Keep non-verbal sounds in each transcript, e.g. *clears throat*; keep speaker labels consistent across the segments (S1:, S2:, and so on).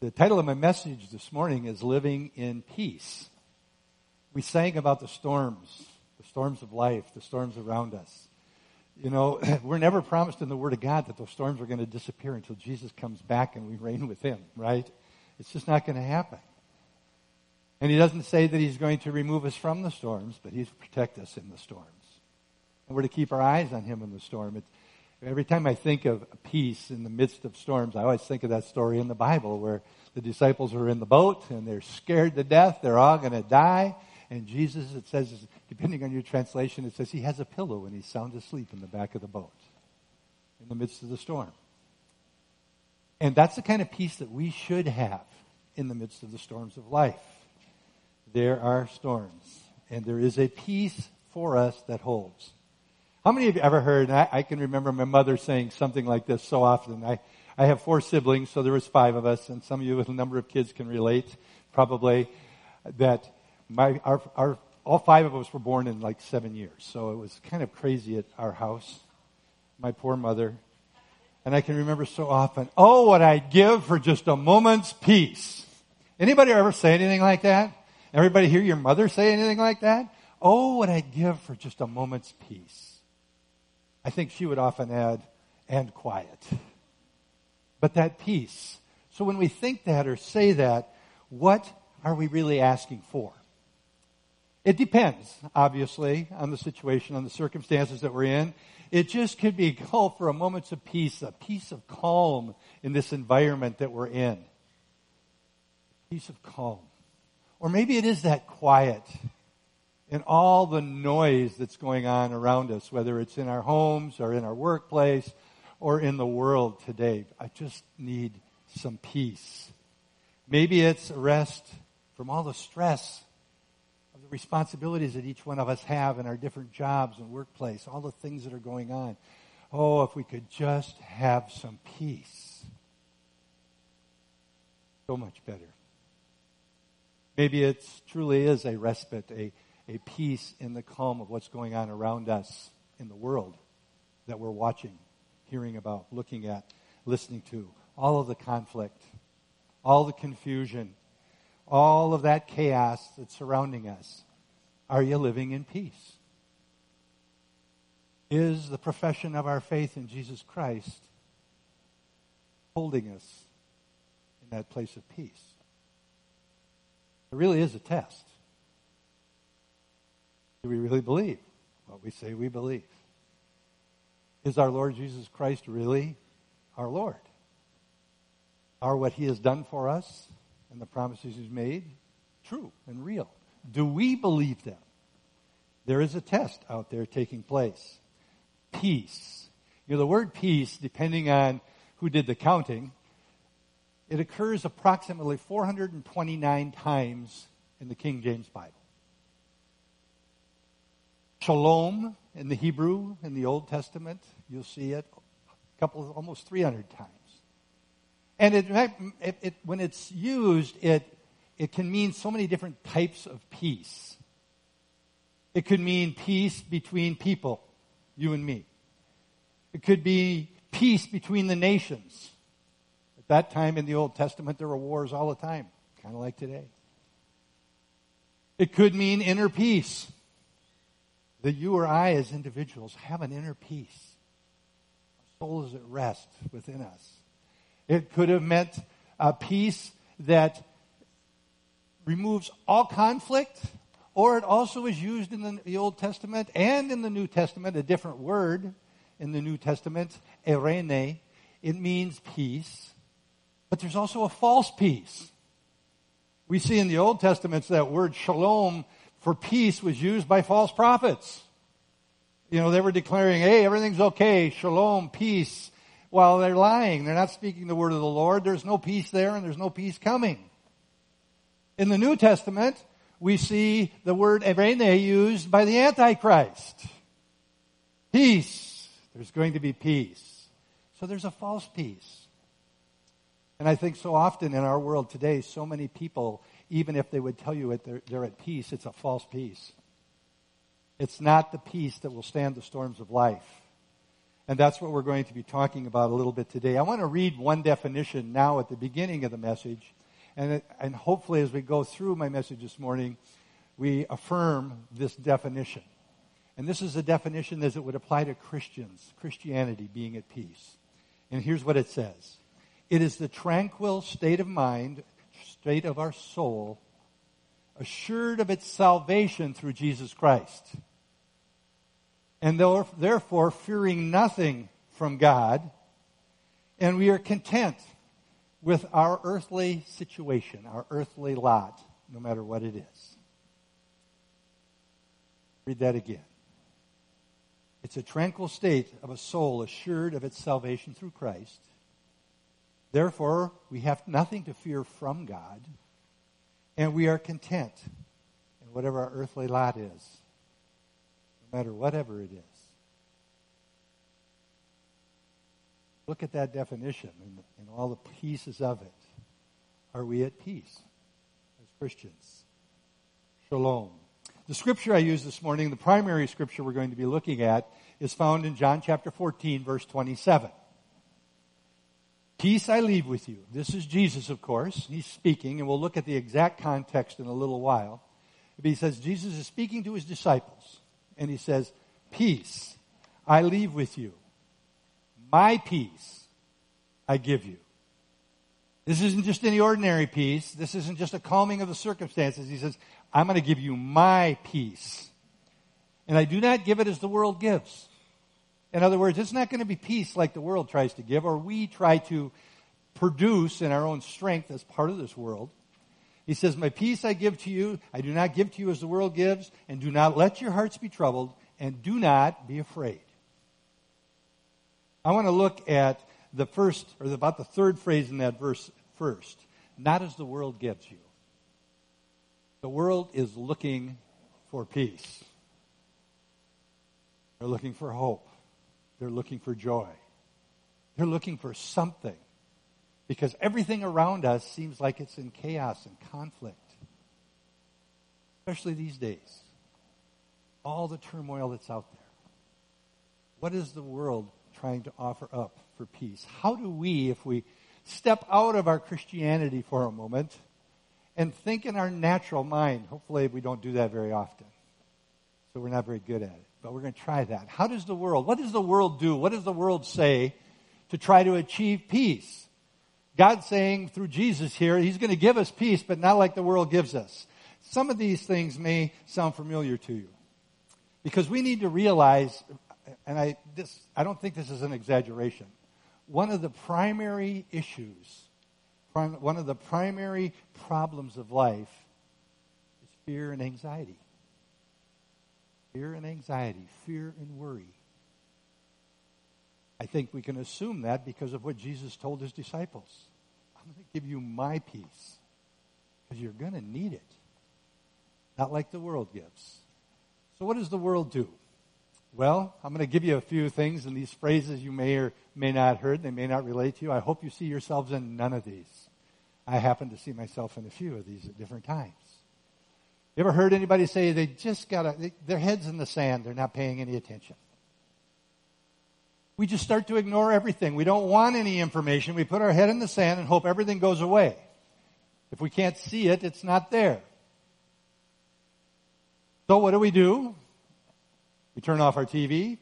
S1: The title of my message this morning is Living in Peace. We sang about the storms, the storms of life, the storms around us. You know, *laughs* we're never promised in the Word of God that those storms are going to disappear until Jesus comes back and we reign with Him, right? It's just not going to happen. And He doesn't say that He's going to remove us from the storms, but He's protect us in the storms. And we're to keep our eyes on Him in the storm. Every time I think of peace in the midst of storms, I always think of that story in the Bible where the disciples are in the boat and they're scared to death. They're all going to die. And Jesus, it says, depending on your translation, it says he has a pillow and he's sound asleep in the back of the boat in the midst of the storm. And that's the kind of peace that we should have in the midst of the storms of life. There are storms, and there is a peace for us that holds. How many of you ever heard, I, I, can remember my mother saying something like this so often. I, I have four siblings, so there was five of us, and some of you with a number of kids can relate, probably, that my, our, our, all five of us were born in like seven years. So it was kind of crazy at our house. My poor mother. And I can remember so often, oh, what I'd give for just a moment's peace. Anybody ever say anything like that? Everybody hear your mother say anything like that? Oh, what I'd give for just a moment's peace. I think she would often add, and quiet. But that peace. So when we think that or say that, what are we really asking for? It depends, obviously, on the situation, on the circumstances that we're in. It just could be *laughs* a call for a moment of peace, a peace of calm in this environment that we're in. Peace of calm. Or maybe it is that quiet in all the noise that's going on around us, whether it's in our homes or in our workplace or in the world today. I just need some peace. Maybe it's rest from all the stress of the responsibilities that each one of us have in our different jobs and workplace, all the things that are going on. Oh, if we could just have some peace. So much better. Maybe it truly is a respite, a, a peace in the calm of what's going on around us in the world that we're watching, hearing about, looking at, listening to. All of the conflict, all the confusion, all of that chaos that's surrounding us. Are you living in peace? Is the profession of our faith in Jesus Christ holding us in that place of peace? It really is a test. Do we really believe what we say we believe? Is our Lord Jesus Christ really our Lord? Are what he has done for us and the promises he's made true and real? Do we believe them? There is a test out there taking place. Peace. You know, the word peace, depending on who did the counting, it occurs approximately 429 times in the King James Bible. Shalom in the Hebrew in the Old Testament, you'll see it a couple of almost 300 times. And it, it, it, when it's used, it, it can mean so many different types of peace. It could mean peace between people, you and me. It could be peace between the nations. At that time in the Old Testament, there were wars all the time, kind of like today. It could mean inner peace. That you or I, as individuals, have an inner peace. Our soul is at rest within us. It could have meant a peace that removes all conflict, or it also is used in the, Old Testament and in the New Testament, a different word in the New Testament, eirene. It means peace, but there's also a false peace. We see in the Old Testament that word shalom for peace was used by false prophets. You know, they were declaring, hey, everything's okay, shalom, peace, while they're lying. They're not speaking the word of the Lord. There's no peace there and there's no peace coming. In the New Testament, we see the word eirene used by the Antichrist. Peace. There's going to be peace. So there's a false peace. And I think so often in our world today, so many people, even if they would tell you that they're, they're at peace, it's a false peace. It's not the peace that will stand the storms of life. And that's what we're going to be talking about a little bit today. I want to read one definition now at the beginning of the message. And, and hopefully, as we go through my message this morning, we affirm this definition. And this is a definition as it would apply to Christians, Christianity being at peace. And here's what it says It is the tranquil state of mind, state of our soul, assured of its salvation through Jesus Christ. And therefore, fearing nothing from God, and we are content with our earthly situation, our earthly lot, no matter what it is. Read that again. It's a tranquil state of a soul assured of its salvation through Christ. Therefore, we have nothing to fear from God, and we are content in whatever our earthly lot is, no matter whatever it is. Look at that definition and, and all the pieces of it. Are we at peace as Christians? Shalom. The scripture I used this morning, the primary scripture we're going to be looking at, is found in John chapter 14, verse 27. Peace I leave with you. This is Jesus, of course. He's speaking, and we'll look at the exact context in a little while. But he says, Jesus is speaking to his disciples, and he says, Peace I leave with you. My peace I give you. This isn't just any ordinary peace. This isn't just a calming of the circumstances. He says, I'm going to give you my peace. And I do not give it as the world gives. In other words, it's not going to be peace like the world tries to give or we try to produce in our own strength as part of this world. He says, My peace I give to you. I do not give to you as the world gives. And do not let your hearts be troubled. And do not be afraid. I want to look at the first, or about the third phrase in that verse first. Not as the world gives you. The world is looking for peace. They're looking for hope. They're looking for joy. They're looking for something because everything around us seems like it's in chaos and conflict, especially these days. All the turmoil that's out there. What is the world trying to offer up for peace? How do we, if we step out of our Christianity for a moment, and think in our natural mind. Hopefully, we don't do that very often. So we're not very good at it. We're going to try that. How does the world, what does the world do? What does the world say to try to achieve peace? God's saying through Jesus here, He's going to give us peace, but not like the world gives us. Some of these things may sound familiar to you. Because we need to realize, and I, this, I don't think this is an exaggeration, one of the primary issues one of the primary problems of life is fear and anxiety. Fear and anxiety, fear and worry. I think we can assume that because of what Jesus told his disciples. I'm going to give you my peace because you're going to need it. Not like the world gives. So, what does the world do? Well, I'm going to give you a few things, and these phrases you may or may not heard. They may not relate to you. I hope you see yourselves in none of these. I happen to see myself in a few of these at different times. You ever heard anybody say they just got they, their heads in the sand, they're not paying any attention? We just start to ignore everything. We don't want any information. We put our head in the sand and hope everything goes away. If we can't see it, it's not there. So what do we do? We turn off our TV.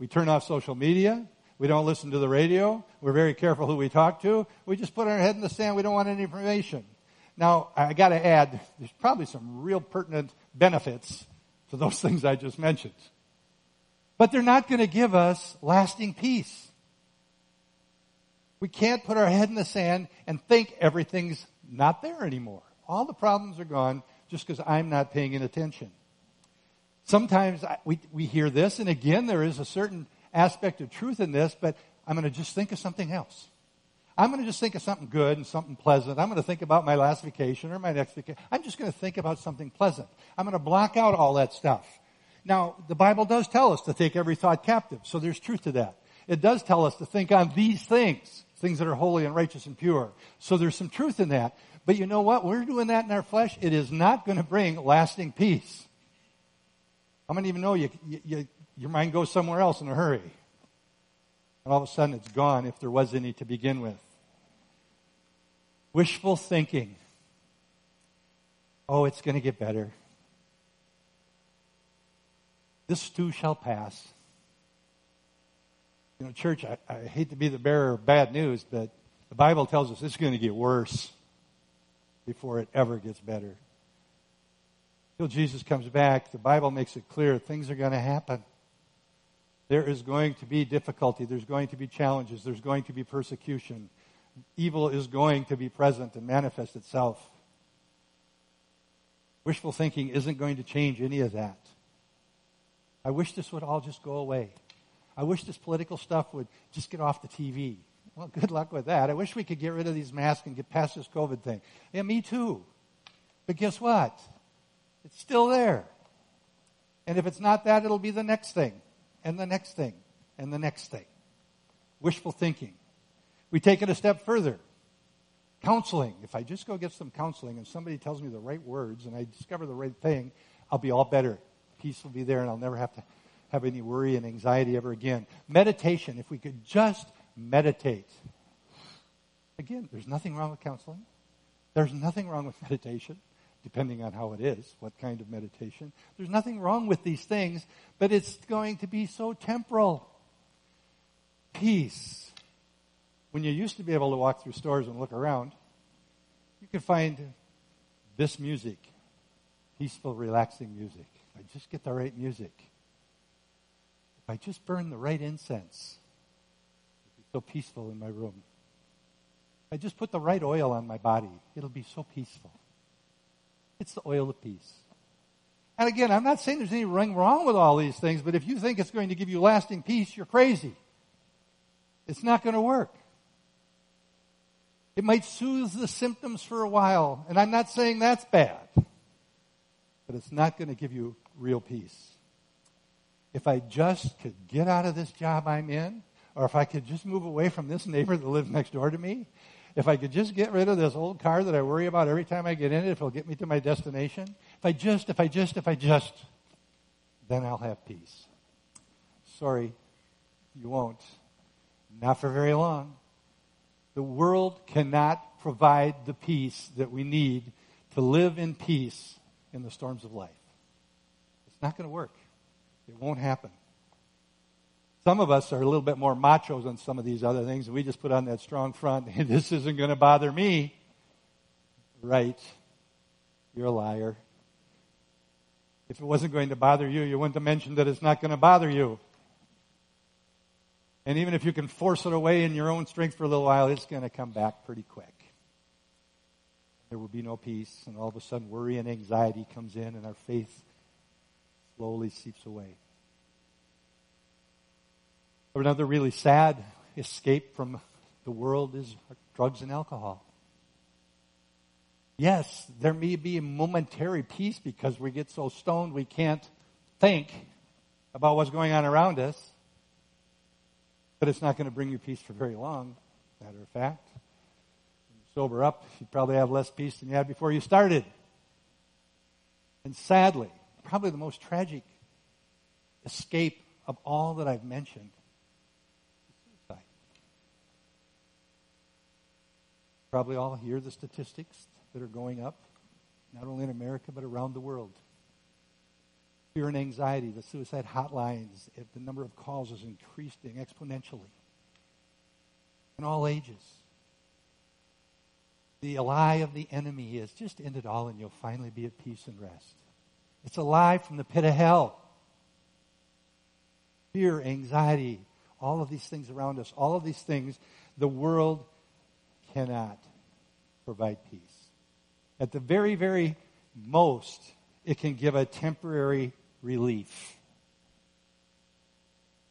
S1: We turn off social media. We don't listen to the radio. We're very careful who we talk to. We just put our head in the sand. We don't want any information. Now, I got to add, there's probably some real pertinent benefits to those *laughs* things I just mentioned. But they're not to give us lasting peace. We can't put our head in the sand and think everything's not there anymore. All the problems are gone just because I'm not paying attention. Sometimes we, we hear this, and again, there is a certain aspect of truth in this, but I'm going to just think of something else. I'm going to just think of something good and something pleasant. I'm going to think about my last vacation or my next vacation. I'm just going to think about something pleasant. I'm going to block out all that stuff. Now, the Bible does tell us to take every thought captive, so there's truth to that. It does tell us to think on these things, things that are holy and righteous and pure. So there's some truth in that. But you know what? We're doing that in our flesh. It is not going to bring lasting peace. How many even know you, you, your mind goes somewhere else in a hurry. And all of a sudden it's gone if there was any to begin with. Wishful thinking. Oh, it's going to get better. This too shall pass. You know, church, I, I hate to be the bearer of bad news, but the Bible tells us it's going to get worse before it ever gets better. Till Jesus comes back, the Bible makes it clear things are going to happen. There is going to be difficulty. There's going to be challenges. There's going to be persecution. Evil is going to be present and manifest itself. Wishful thinking isn't going to change any of that. I wish this would all just go away. I wish this political stuff would just get off the TV. Well, good luck with that. I wish we could get rid of these masks and get past this COVID thing. Yeah, me too. But guess what? It's still there. And if it's not that, it'll be the next thing, and the next thing, and the next thing. Wishful thinking. We take it a step further. Counseling. If I just go get some counseling and somebody tells me the right words and I discover the right thing, I'll be all better. Peace will be there and I'll never have to have any worry and anxiety ever again. Meditation. If we could just meditate. Again, there's nothing wrong with counseling. There's nothing wrong with *laughs* meditation, depending on how it is, what kind of meditation. There's nothing wrong with these things, but it's going to be so temporal. Peace when you used to be able to walk through stores and look around, you could find this music, peaceful, relaxing music. I just get the right music, if I just burn the right incense, it'd be so peaceful in my room. I just put the right oil on my body, it'll be so peaceful. It's the oil of peace. And again, I'm not saying there's anything wrong with all these things, but if you think it's going to give you lasting peace, you're crazy. It's not going to work. It might soothe the symptoms for a while, and I'm not saying that's bad, but it's not going to give you real peace. If I just could get out of this job I'm in, or if I could just move away from this neighbor that lives next door to me, if I could just get rid of this old car that I worry about every time I get in it, if it'll get me to my destination, if I just, if I just, if I just, then I'll have peace. Sorry, you won't. Not for very long. The world cannot provide the peace that we need to live in peace in the storms of life. It's not going to work. It won't happen. Some of us are a little bit more machos on some of these other things, we just put on that strong front. *laughs* this isn't going to bother me. Right. You're a liar. If it wasn't going to bother you, you wouldn't have mentioned that it's not going to bother you. And even if you can force it away in your own strength for a little while, it's going to come back pretty quick. There will be no peace, and all of a sudden worry and anxiety comes in, and our faith slowly seeps away. Another really sad escape from the world is drugs and alcohol. Yes, there may be a momentary peace because we get so stoned we can't think about what's going on around us. But it's not going to bring you peace for very long, matter of fact. When you sober up, you probably have less peace than you had before you started. And sadly, probably the most tragic escape of all that I've mentioned is suicide. Probably all hear the statistics that are going up, not only in America, but around the world fear and anxiety, the suicide hotlines, the number of calls is increasing exponentially in all ages. The lie of the enemy is just end it all and you'll finally be at peace and rest. It's a lie from the pit of hell. Fear, anxiety, all of these things around us, all of these things, the world cannot provide peace. At the very, very most, it can give a temporary relief.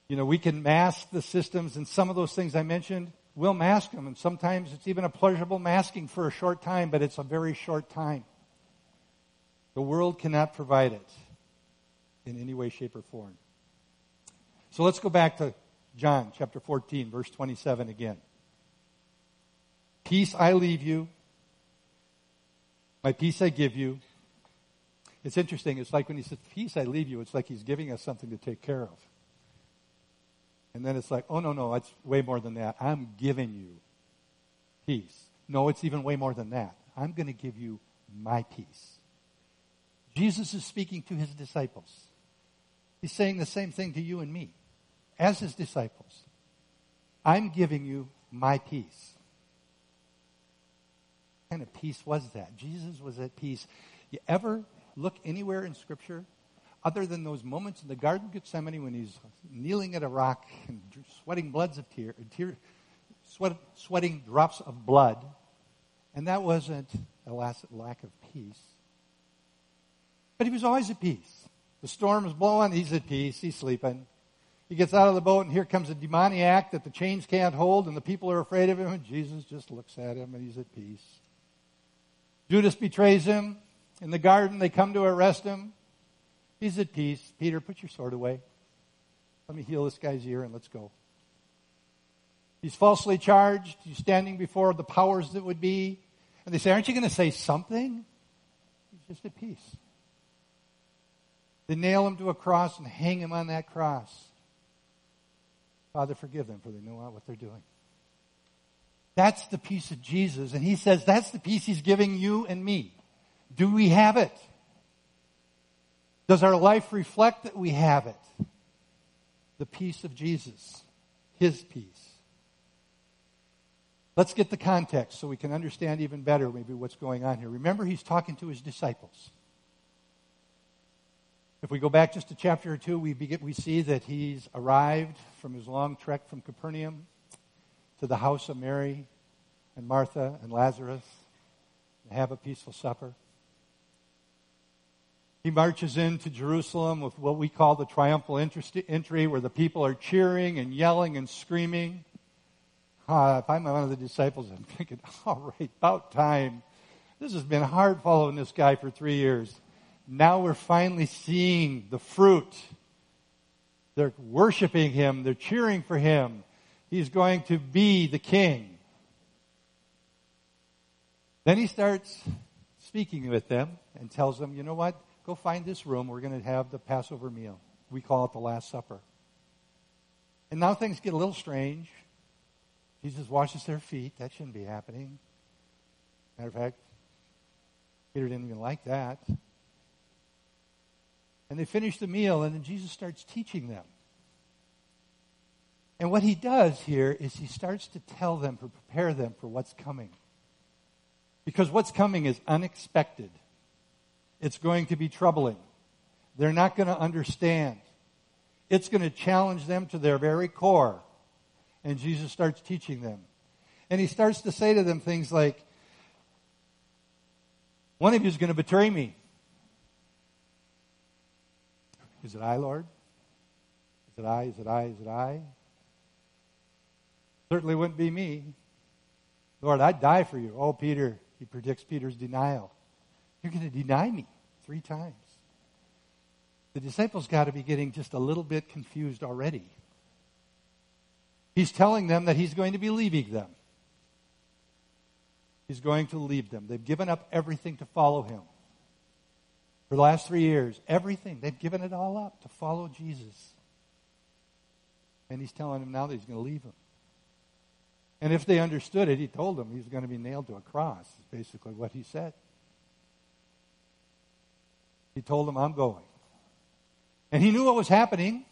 S1: You know, we can mask the systems and some of those things I mentioned, we'll mask them. And sometimes it's even a pleasurable masking for a short time, but it's a very short time. The world cannot provide it in any way, shape, or form. So let's go back to John chapter 14, verse 27 again. Peace I leave you, my peace I give you. It's interesting. It's like when he says, Peace I leave you, it's like he's giving us something to take care of. And then it's like, oh, no, no, it's way more than that. I'm giving you peace. No, it's even way more than that. I'm going to give you my peace. Jesus is speaking to his disciples. He's saying the same thing to you and me as his disciples. I'm giving you my peace. Kind of peace was that? Jesus was at peace. You ever look anywhere in Scripture other than those moments in the Garden of Gethsemane when he's kneeling at a rock and sweating bloods of tear, uh, tear sweat, sweating drops of blood, and that wasn't a lack of peace. But he was always at peace. The storm is blowing, he's at peace, he's sleeping. He gets out of the boat, and here comes a demoniac that the chains can't hold, and the people are afraid of him, and Jesus just looks at him, and he's at peace. Judas betrays him. In the garden, they come to arrest him. He's at peace. Peter, put your sword away. Let me heal this guy's ear and let's go. He's falsely charged. He's standing before the powers that would be. And they say, Aren't you going to say something? He's just at peace. They nail him to a cross and hang him on that cross. Father, forgive them, for they know not what they're doing. That's the peace of Jesus. And he says that's the peace he's giving you and me. Do we have it? Does our life reflect that we have it? The peace of Jesus, His peace. Let's get the context so we can understand even better maybe what's going on here. Remember, He's talking to His disciples. If we go back just a chapter or two, we, begin, we see that he's arrived from his long trek from Capernaum to the house of Mary and Martha and Lazarus and have a peaceful supper. He marches into Jerusalem with what we call the triumphal entry, where the people are cheering and yelling and screaming. Uh, if I'm one of the disciples, I'm thinking, *laughs* all right, about time. This has been hard following this guy for three years. Now we're finally seeing the fruit. They're worshiping him, they're cheering for him. He's going to be the king. Then he starts speaking with them and tells them, you know what? Go find this room. We're going to have the Passover meal. We call it the Last Supper. And now things get a little strange. Jesus washes their feet. That shouldn't be happening. Matter of fact, Peter didn't even like that. And they finish the meal, and then Jesus starts teaching them. And what he does here is he starts to tell them, to prepare them for what's coming. Because what's coming is unexpected. It's going to be troubling. They're not going to understand. It's going to challenge them to their very core. And Jesus starts teaching them. And he starts to say to them things like, One of you is going to betray me. Is it I, Lord? Is it I? Is it I? Is it I? Certainly wouldn't be me. Lord, I'd die for you. Oh, Peter, he predicts Peter's denial. You're going to deny me three times. The disciples got to be getting just a little bit confused already. He's telling them that he's going to be leaving them. He's going to leave them. They've given up everything to follow him. For the last three years, everything, they've given it all up to follow Jesus. And he's telling them now that he's going to leave them. And if they understood it, he told them he's going to be nailed to a cross, is basically what he said. He told them, I'm going. And he knew what was happening.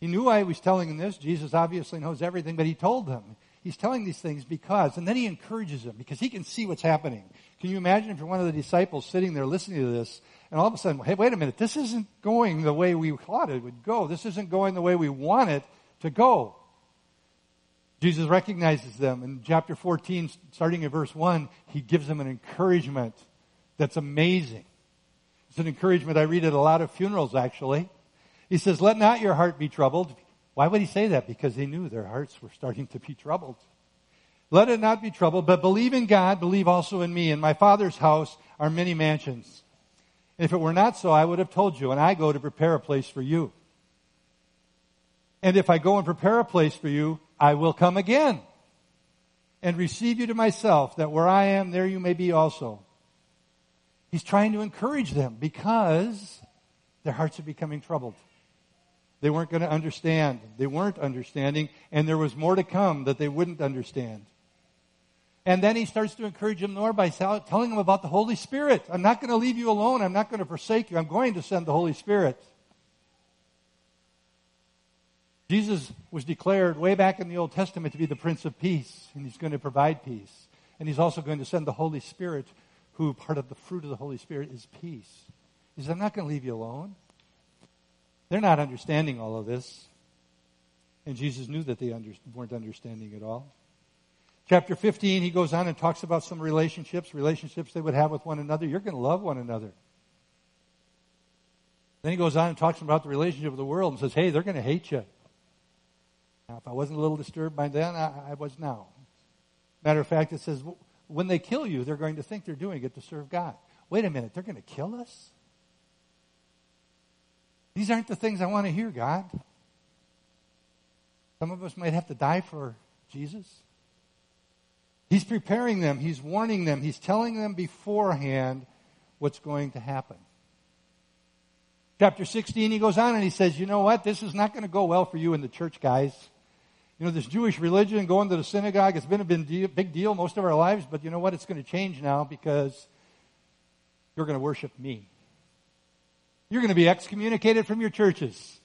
S1: He knew why he was telling them this. Jesus obviously knows everything, but he told them. He's telling these things because, and then he encourages them because he can see what's happening. Can you imagine if you're one of the disciples sitting there listening to this, and all of a sudden, hey, wait a minute, this isn't going the way we thought it would go. This isn't going the way we want it to go. Jesus recognizes them. In chapter 14, starting at verse 1, he gives them an encouragement that's amazing. It's an encouragement I read at a lot of funerals, actually. He says, Let not your heart be troubled. Why would he say that? Because he knew their hearts were starting to be troubled. Let it not be troubled, but believe in God, believe also in me. In my Father's house are many mansions. If it were not so, I would have told you, and I go to prepare a place for you. And if I go and prepare a place for you, I will come again and receive you to myself, that where I am, there you may be also. He's trying to encourage them because their hearts are becoming troubled. They weren't going to understand. They weren't understanding, and there was more to come that they wouldn't understand. And then he starts to encourage them more by telling them about the Holy Spirit. I'm not going to leave you alone. I'm not going to forsake you. I'm going to send the Holy Spirit. Jesus was declared way back in the Old Testament to be the Prince of Peace, and he's going to provide peace. And he's also going to send the Holy Spirit, who part of the fruit of the Holy Spirit is peace. He says, I'm not going to leave you alone. They're not understanding all of this. And Jesus knew that they under, weren't understanding at all. Chapter 15, he goes on and talks about some relationships, relationships they would have with one another. You're going to love one another. Then he goes on and talks about the relationship of the world and says, hey, they're going to hate you. Now, if I wasn't a little disturbed by then, I, I was now. Matter of fact, it says, when they kill you, they're going to think they're doing it to serve God. Wait a minute, they're going to kill us? These aren't the things I want to hear, God. Some of us might have to die for Jesus. He's preparing them, He's warning them, He's telling them beforehand what's going to happen. Chapter 16, he goes on and he says, You know what? This is not going to go well for you in the church, guys. You know, this Jewish religion, going to the synagogue, it's been a big deal most of our lives, but you know what? It's going to change now because you're going to worship me. You're going to be excommunicated from your churches.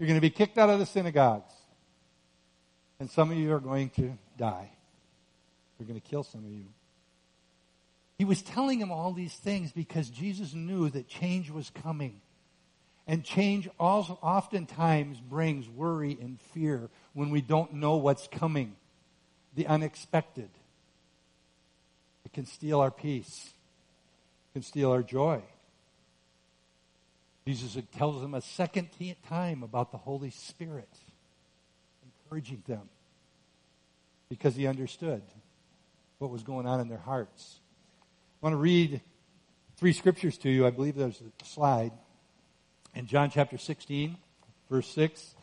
S1: You're going to be kicked out of the synagogues. And some of you are going to die. We're going to kill some of you. He was telling him all these things because Jesus knew that change was coming. And change also oftentimes brings worry and fear when we don't know what's coming, the unexpected. It can steal our peace, it can steal our joy. Jesus tells them a second time about the Holy Spirit, encouraging them because he understood what was going on in their hearts. I want to read three scriptures to you. I believe there's a slide. In John chapter 16, verse 6,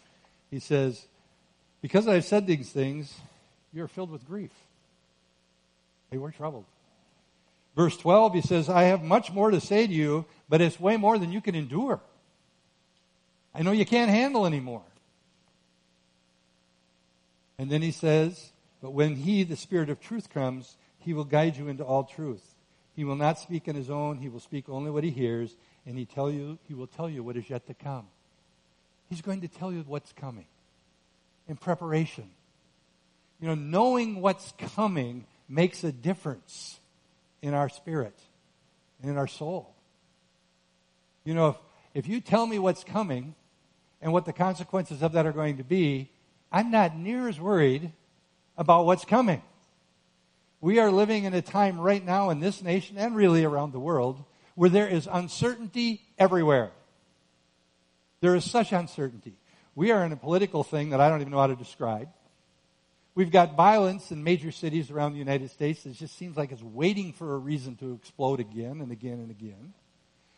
S1: he says, Because I have said these things, you're filled with grief. They were troubled. Verse 12, he says, I have much more to say to you, but it's way more than you can endure. I know you can't handle anymore. And then he says, But when he, the Spirit of truth, comes, he will guide you into all truth. He will not speak on his own, he will speak only what he hears, and he tell you he will tell you what is yet to come. He's going to tell you what's coming in preparation. You know, knowing what's coming makes a difference in our spirit and in our soul. You know, if, if you tell me what's coming and what the consequences of that are going to be, I'm not near as worried about what's coming. We are living in a time right now in this nation and really around the world where there is uncertainty everywhere. There is such uncertainty. We are in a political thing that I don't even know how to describe. We've got violence in major cities around the United States that just seems like it's waiting for a reason to explode again and again and again.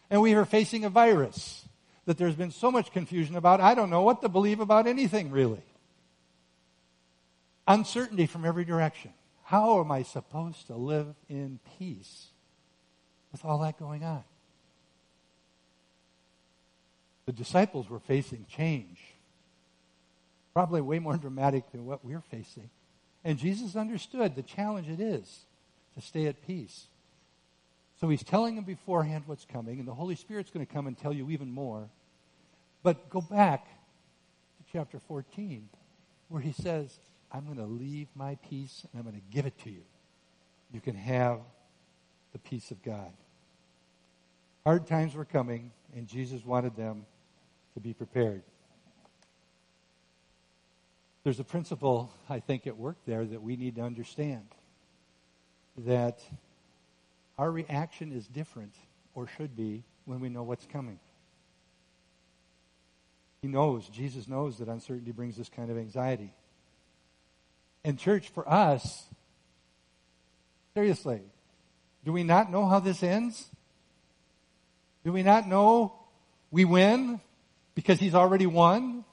S1: And we are facing a virus that there's been so much confusion about. I don't know what to believe about anything really. Uncertainty from every direction. How am I supposed to live in peace with all that going on? The disciples were facing change probably way more dramatic than what we're facing. And Jesus understood the challenge it is to stay at peace. So he's telling them beforehand what's coming, and the Holy Spirit's going to come and tell you even more. But go back to chapter 14, where he says, I'm going to leave my peace and I'm going to give it to you. You can have the peace of God. Hard times were coming, and Jesus wanted them to be prepared. There's a principle, I think, at work there that we need to understand that our reaction is different, or should be, when we know what's coming. He knows, Jesus knows that uncertainty brings this kind of anxiety. And, church, for us, seriously, do we not know how this ends? Do we not know we win because he's already won?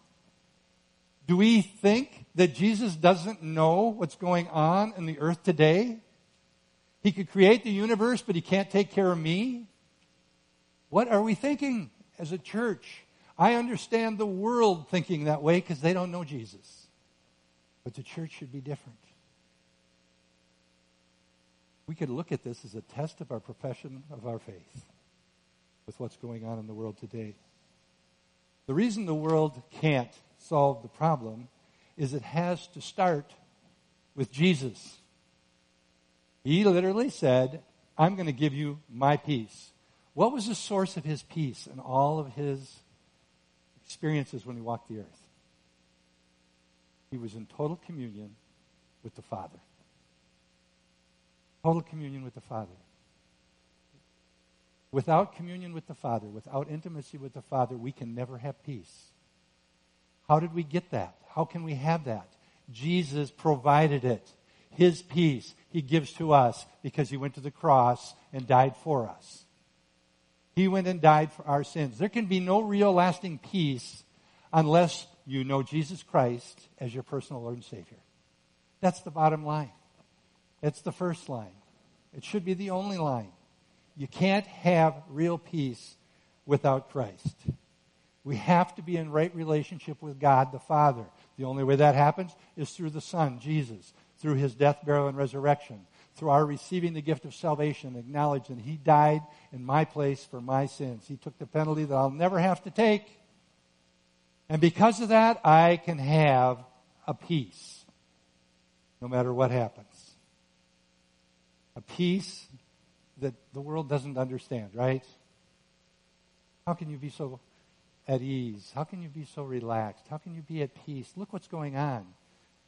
S1: Do we think that Jesus doesn't know what's going on in the earth today? He could create the universe, but he can't take care of me? What are we thinking as a church? I understand the world thinking that way because they don't know Jesus. But the church should be different. We could look at this as a test of our profession of our faith with what's going on in the world today. The reason the world can't solve the problem is it has to start with Jesus. He literally said, I'm going to give you my peace. What was the source of his peace and all of his experiences when he walked the earth? He was in total communion with the Father. Total communion with the Father. Without communion with the Father, without intimacy with the Father, we can never have peace. How did we get that? How can we have that? Jesus provided it. His peace he gives to us because he went to the cross and died for us. He went and died for our sins. There can be no real lasting peace unless you know Jesus Christ as your personal Lord and Savior. That's the bottom line. It's the first line. It should be the only line. You can't have real peace without Christ. We have to be in right relationship with God the Father. The only way that happens is through the Son, Jesus, through his death, burial, and resurrection, through our receiving the gift of salvation, acknowledge that he died in my place for my sins. He took the penalty that I'll never have to take. And because of that, I can have a peace, no matter what happens. A peace that the world doesn't understand, right? How can you be so at ease? How can you be so relaxed? How can you be at peace? Look what's going on.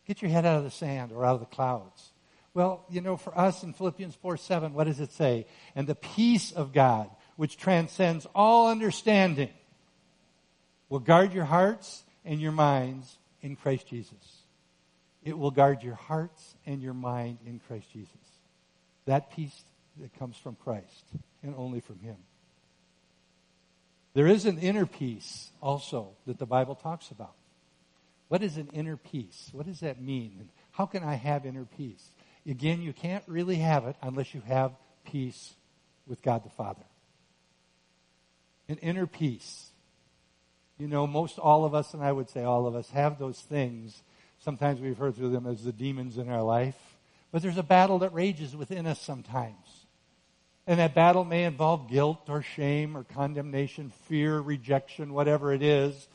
S1: Get your head out of the sand or out of the clouds. Well, you know, for us in Philippians 4 7, what does it say? And the peace of God, which transcends all understanding, will guard your hearts and your minds in Christ Jesus. It will guard your hearts and your mind in Christ Jesus. That peace that comes from Christ and only from Him. There is an inner peace also that the Bible talks about. What is an inner peace? What does that mean? How can I have inner peace? Again, you can't really have it unless you have peace with God the Father. An inner peace. You know, most all of us, and I would say all of us, have those things. Sometimes we refer to them as the demons in our life. But there's a battle that rages within us sometimes. And that battle may involve guilt or shame or condemnation, fear, rejection, whatever it is.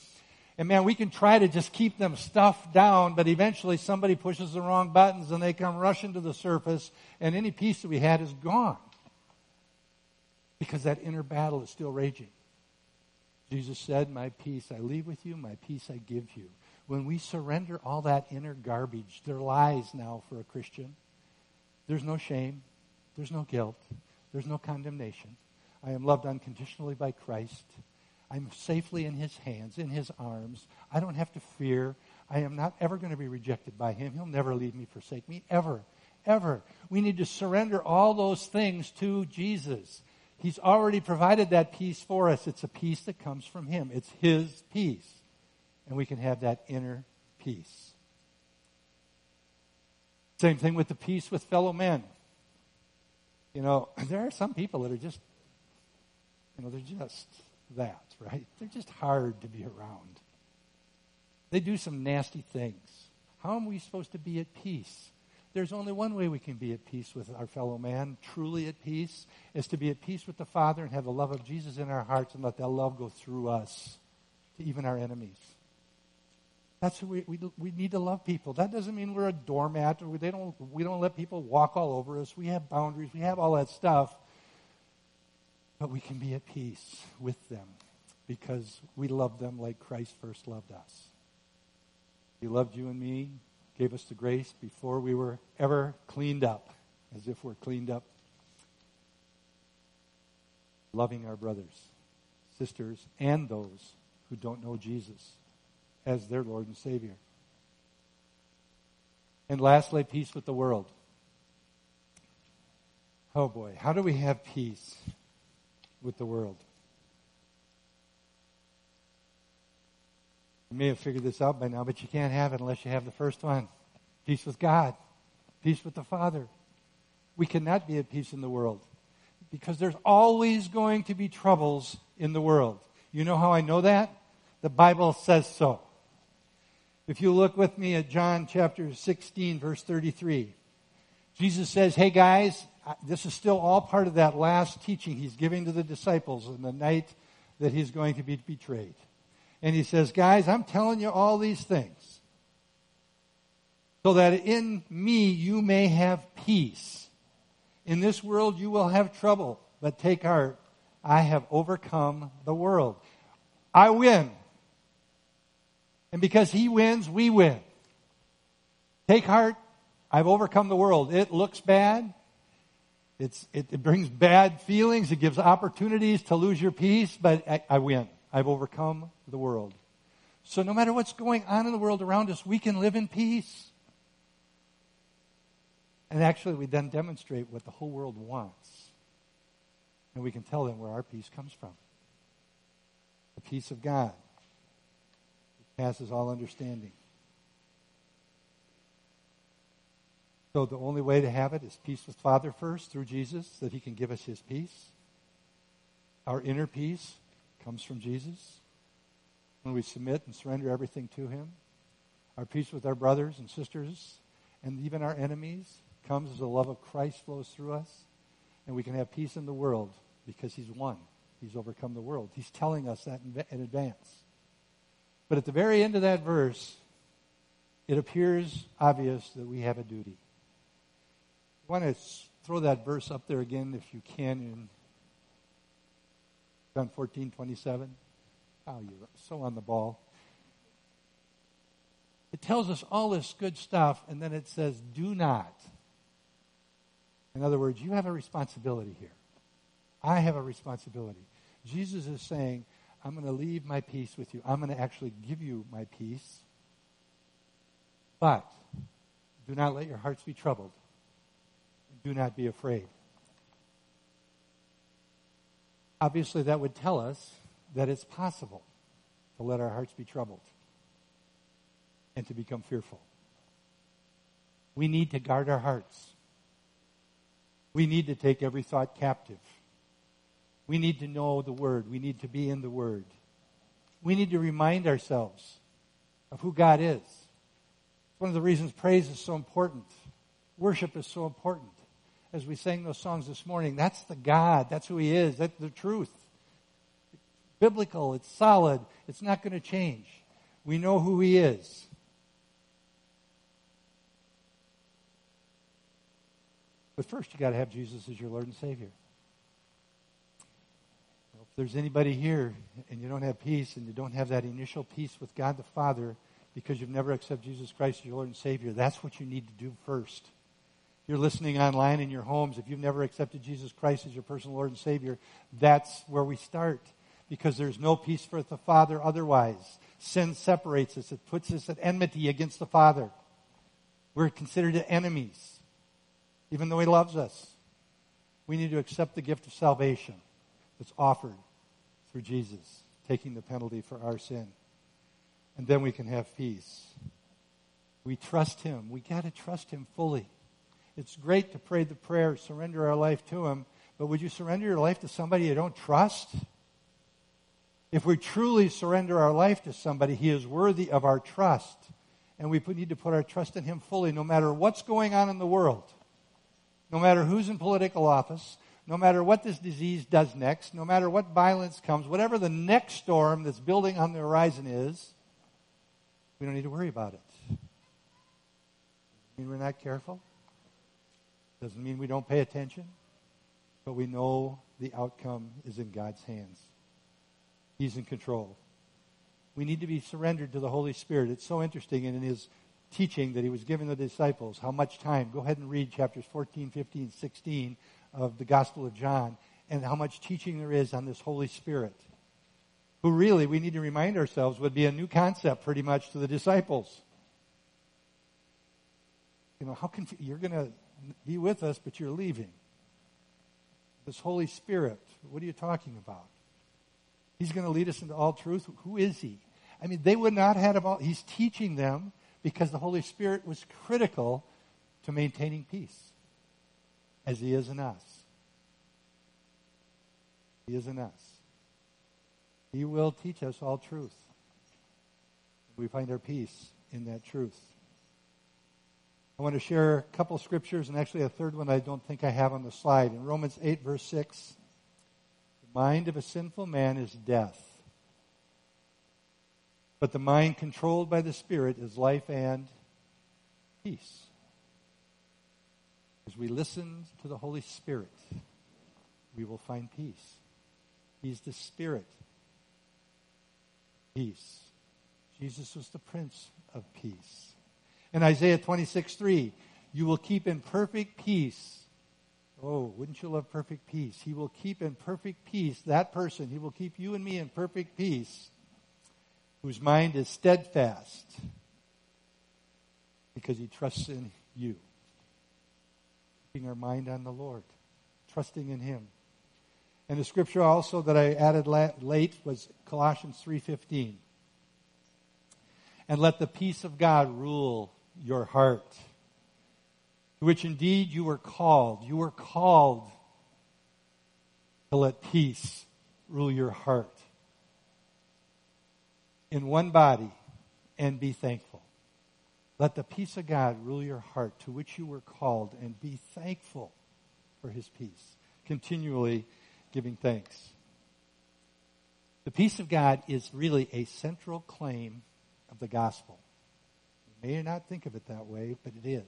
S1: And man, we can try to just keep them stuffed down, but eventually somebody pushes the wrong buttons and they come rushing to the surface, and any peace that we had is gone. Because that inner battle is still raging. Jesus said, My peace I leave with you, my peace I give you. When we surrender all that inner garbage, there lies now for a Christian. There's no shame, there's no guilt, there's no condemnation. I am loved unconditionally by Christ. I'm safely in his hands, in his arms. I don't have to fear. I am not ever going to be rejected by him. He'll never leave me, forsake me, ever, ever. We need to surrender all those things to Jesus. He's already provided that peace for us. It's a peace that comes from him. It's his peace. And we can have that inner peace. Same thing with the peace with fellow men. You know, *clears throat* there are some people that are just, you know, they're just that, right? They're just hard to be around. They do some nasty things. How am we supposed to be at peace? There's only one way we can be at peace with our fellow man, truly at peace, is to be at peace with the Father and have the love of Jesus in our hearts and let that love go through us to even our enemies. That's we, we, we need to love people. That doesn't mean we're a doormat or we, they don't, we don't let people walk all over us. We have boundaries. We have all that stuff. But we can be at peace with them because we love them like Christ first loved us. He loved you and me, gave us the grace before we were ever cleaned up, as if we're cleaned up. Loving our brothers, sisters, and those who don't know Jesus as their Lord and Savior. And lastly, peace with the world. Oh boy, how do we have peace with the world? You may have figured this out by now, but you can't have it unless you have the first one. Peace with God. Peace with the Father. We cannot be at peace in the world because there's always going to be troubles in the world. You know how I know that? The Bible says so. If you look with me at John chapter 16, verse 33, Jesus says, Hey guys, this is still all part of that last teaching he's giving to the disciples in the night that he's going to be betrayed. And he says, Guys, I'm telling you all these things so that in me you may have peace. In this world you will have trouble, but take heart. I have overcome the world. I win. And because he wins, we win. Take heart. I've overcome the world. It looks bad. It's, it, it, brings bad feelings. It gives opportunities to lose your peace, but I, I win. I've overcome the world. So no matter what's going on in the world around us, we can live in peace. And actually, we then demonstrate what the whole world wants. And we can tell them where our peace comes from the peace of God, passes all understanding. So the only way to have it is peace with Father first through Jesus, that He can give us His peace. Our inner peace comes from Jesus when we submit and surrender everything to Him. Our peace with our brothers and sisters and even our enemies comes as the love of Christ flows through us. And we can have peace in the world because He's won. He's overcome the world. He's telling us that in advance. But at the very end of that verse, it appears obvious that we have a duty. I want to throw that verse up there again if you can in John 14, 27. Oh, you're so on the ball. It tells us all this good stuff, and then it says, do not. In other words, you have a responsibility here. I have a responsibility. Jesus is saying, I'm going to leave my peace with you. I'm going to actually give you my peace. But do not let your hearts be troubled do not be afraid. Obviously, that would tell us that it's possible to let our hearts be troubled and to become fearful. We need to guard our hearts. We need to take every thought captive. We need to know the Word. We need to be in the Word. We need to remind ourselves of who God is. It's one of the reasons praise is so important. Worship is so important as we sang those songs this morning, that's the God. That's who He is. That's the truth. It's biblical. It's solid. It's not going to change. We know who He is. But first, you got to have Jesus as your Lord and Savior. There's anybody here and you don't have peace and you don't have that initial peace with God the Father because you've never accepted Jesus Christ as your Lord and Savior, that's what you need to do first you're listening online in your homes, if you've never accepted Jesus Christ as your personal Lord and Savior, that's where we start. Because there's no peace with the Father otherwise. Sin separates us. It puts us at enmity against the Father. We're considered enemies, even though He loves us. We need to accept the gift of salvation that's offered through Jesus, taking the penalty for our sin. And then we can have peace. We trust Him. We got to trust Him fully. It's great to pray the prayer, surrender our life to Him, but would you surrender your life to somebody you don't trust? If we truly surrender our life to somebody, He is worthy of our trust. And we need to put our trust in Him fully, no matter what's going on in the world, no matter who's in political office, no matter what this disease does next, no matter what violence comes, whatever the next storm that's building on the horizon is, we don't need to worry about it. I mean, we're not careful. Doesn't mean we don't pay attention, but we know the outcome is in God's hands. He's in control. We need to be surrendered to the Holy Spirit. It's so interesting in his teaching that he was giving the disciples. How much time? Go ahead and read chapters 14, 15, 16 of the Gospel of John and how much teaching there is on this Holy Spirit. Who really, we need to remind ourselves, would be a new concept pretty much to the disciples. You know, how can you're going to be with us, but you're leaving. This Holy Spirit, what are you talking about? He's going to lead us into all truth. Who is he? I mean, they would not have all, he's teaching them because the Holy Spirit was critical to maintaining peace, as he is in us. He is in us. He will teach us all truth. We find our peace in that truth. I want to share a couple scriptures and actually a third one I don't think I have on the slide. In Romans 8, verse 6, the mind of a sinful man is death, but the mind controlled by the Spirit is life and peace. As we listen to the Holy Spirit, we will find peace. He's the Spirit. Peace. Jesus was the Prince of Peace. In Isaiah 26, 3, you will keep in perfect peace. Oh, wouldn't you love perfect peace? He will keep in perfect peace that person. He will keep you and me in perfect peace whose mind is steadfast because he trusts in you. Keeping our mind on the Lord, trusting in him. And the scripture also that I added late was Colossians 3:15. And let the peace of God rule your heart, to which indeed you were called. You were called to let peace rule your heart in one body and be thankful. Let the peace of God rule your heart to which you were called and be thankful for his peace. Continually giving thanks. The peace of God is really a central claim of the gospel. You may not think of it that way, but it is.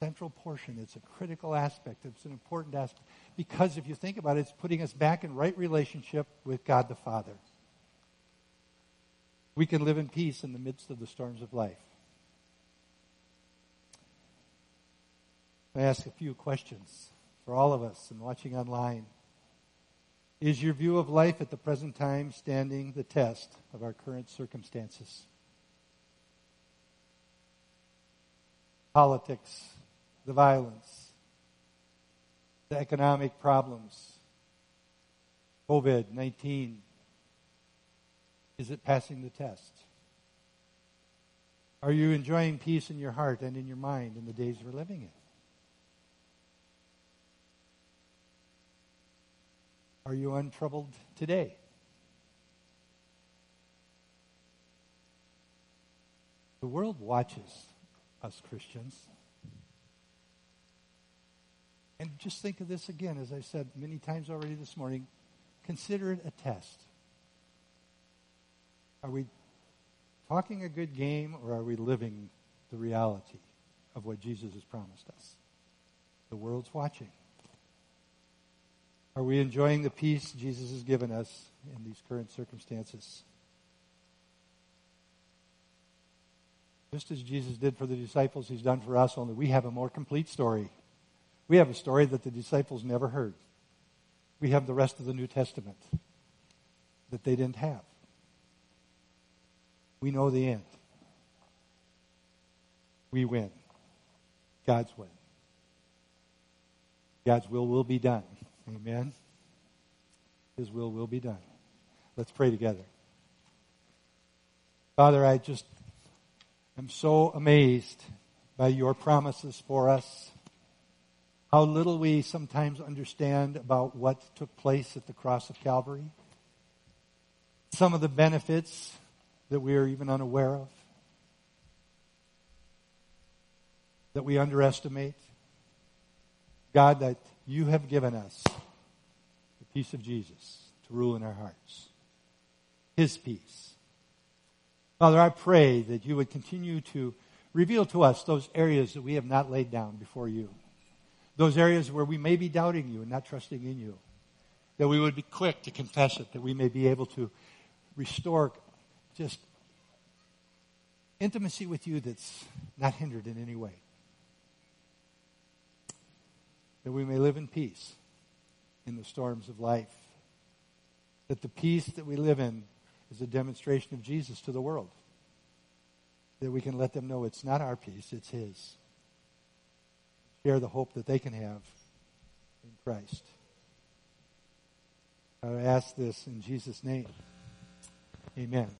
S1: Central portion. It's a critical aspect. It's an important aspect. Because if you think about it, it's putting us back in right relationship with God the Father. We can live in peace in the midst of the storms of life. I ask a few questions for all of us and watching online. Is your view of life at the present time standing the test of our current circumstances? Politics, the violence, the economic problems, COVID 19. Is it passing the test? Are you enjoying peace in your heart and in your mind in the days we're living in? Are you untroubled today? The world watches us Christians. And just think of this again, as I said many times already this morning. Consider it a test. Are we talking a good game or are we living the reality of what Jesus has promised us? The world's watching. Are we enjoying the peace Jesus has given us in these current circumstances? Just as Jesus did for the disciples, he's done for us, only we have a more complete story. We have a story that the disciples never heard. We have the rest of the New Testament that they didn't have. We know the end. We win. God's win. God's will will be done. Amen. His will will be done. Let's pray together. Father, I just am so amazed by your promises for us. How little we sometimes understand about what took place at the cross of Calvary. Some of the benefits that we are even unaware of. That we underestimate. God, that you have given us the peace of Jesus to rule in our hearts. His peace. Father, I pray that you would continue to reveal to us those areas that we have not laid down before you. Those areas where we may be doubting you and not trusting in you. That we would be quick to confess it, that we may be able to restore just intimacy with you that's not hindered in any way. that we may live in peace in the storms of life. That the peace that we live in is a demonstration of Jesus to the world. That we can let them know it's not our peace, it's His. Share the hope that they can have in Christ. I ask this in Jesus' name. Amen.